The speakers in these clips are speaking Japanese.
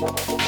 Thank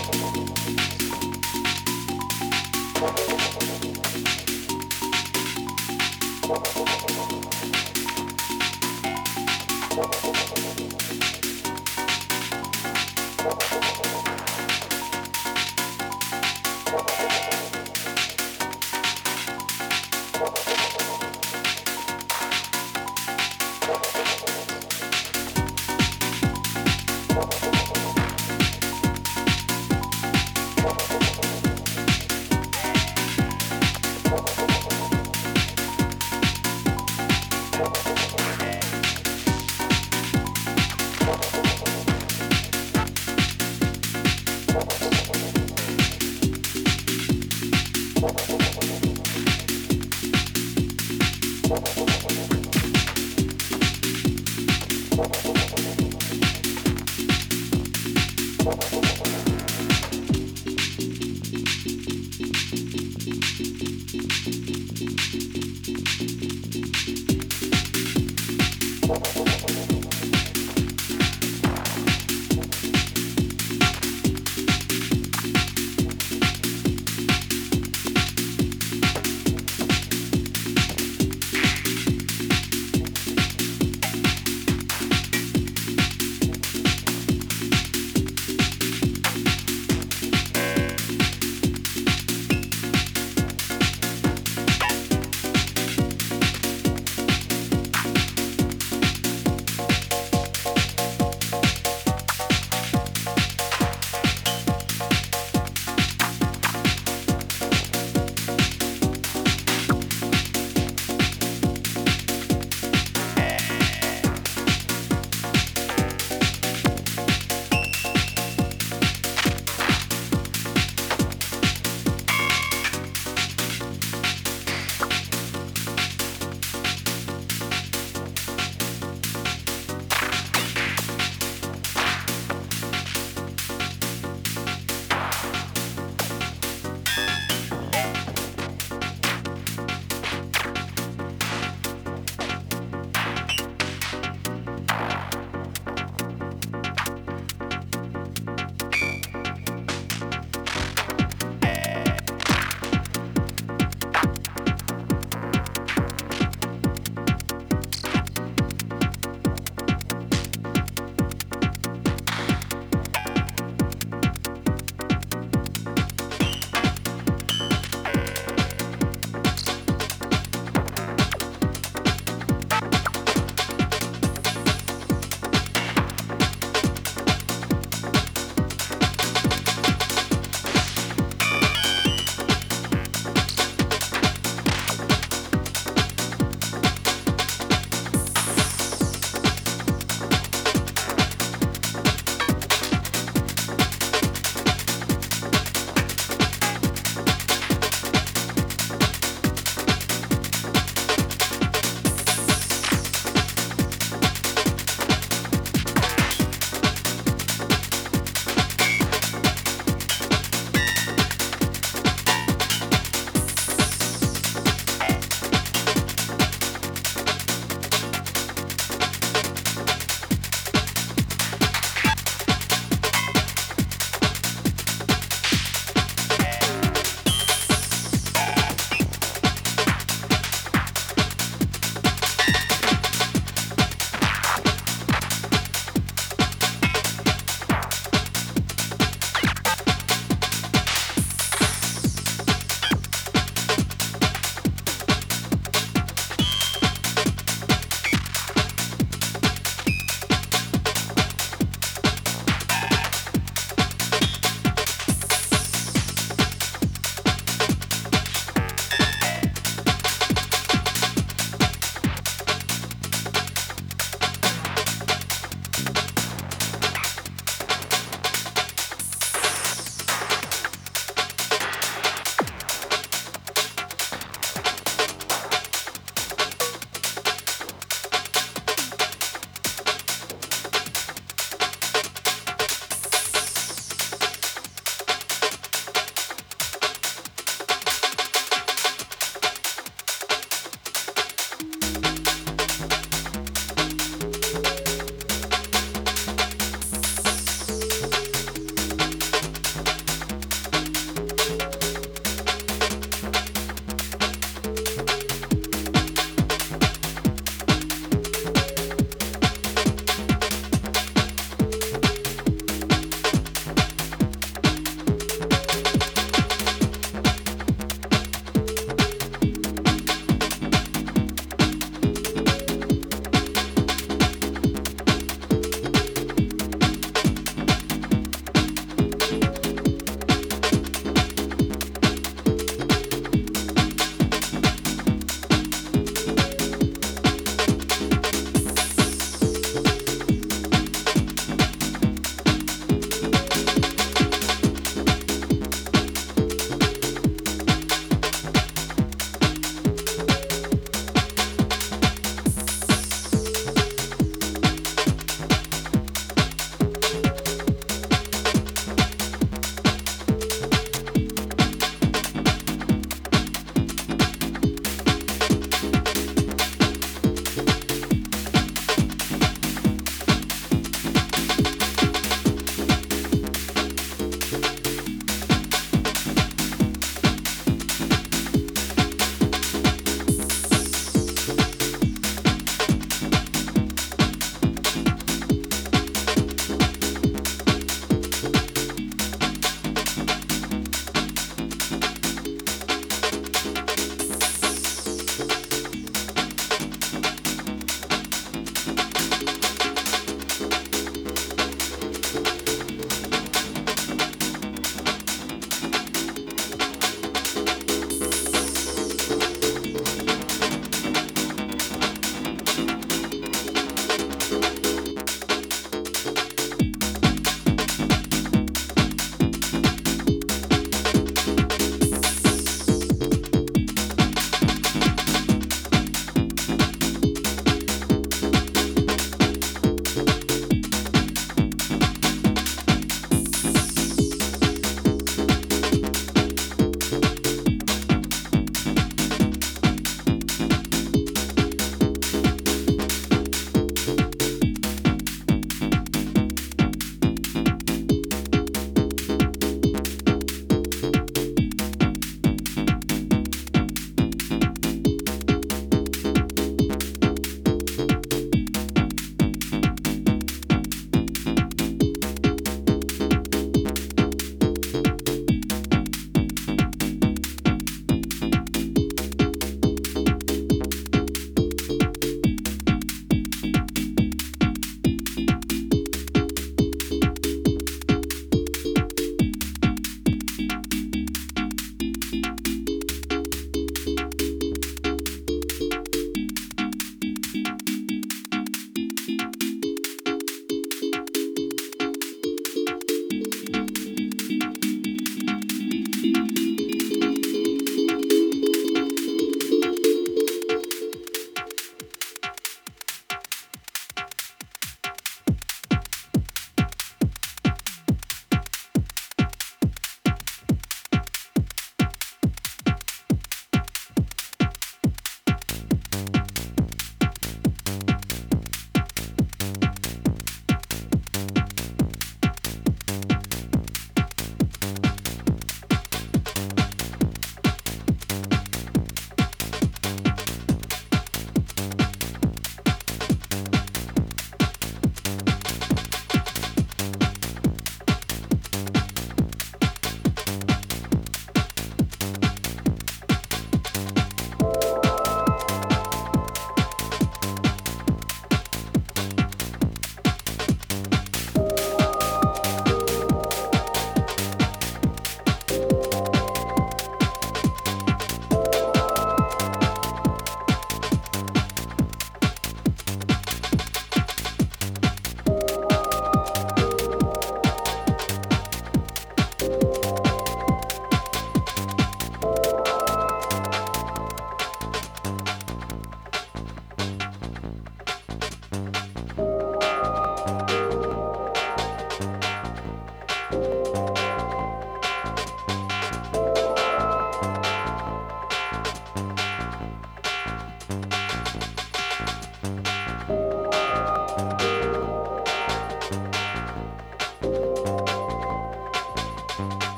you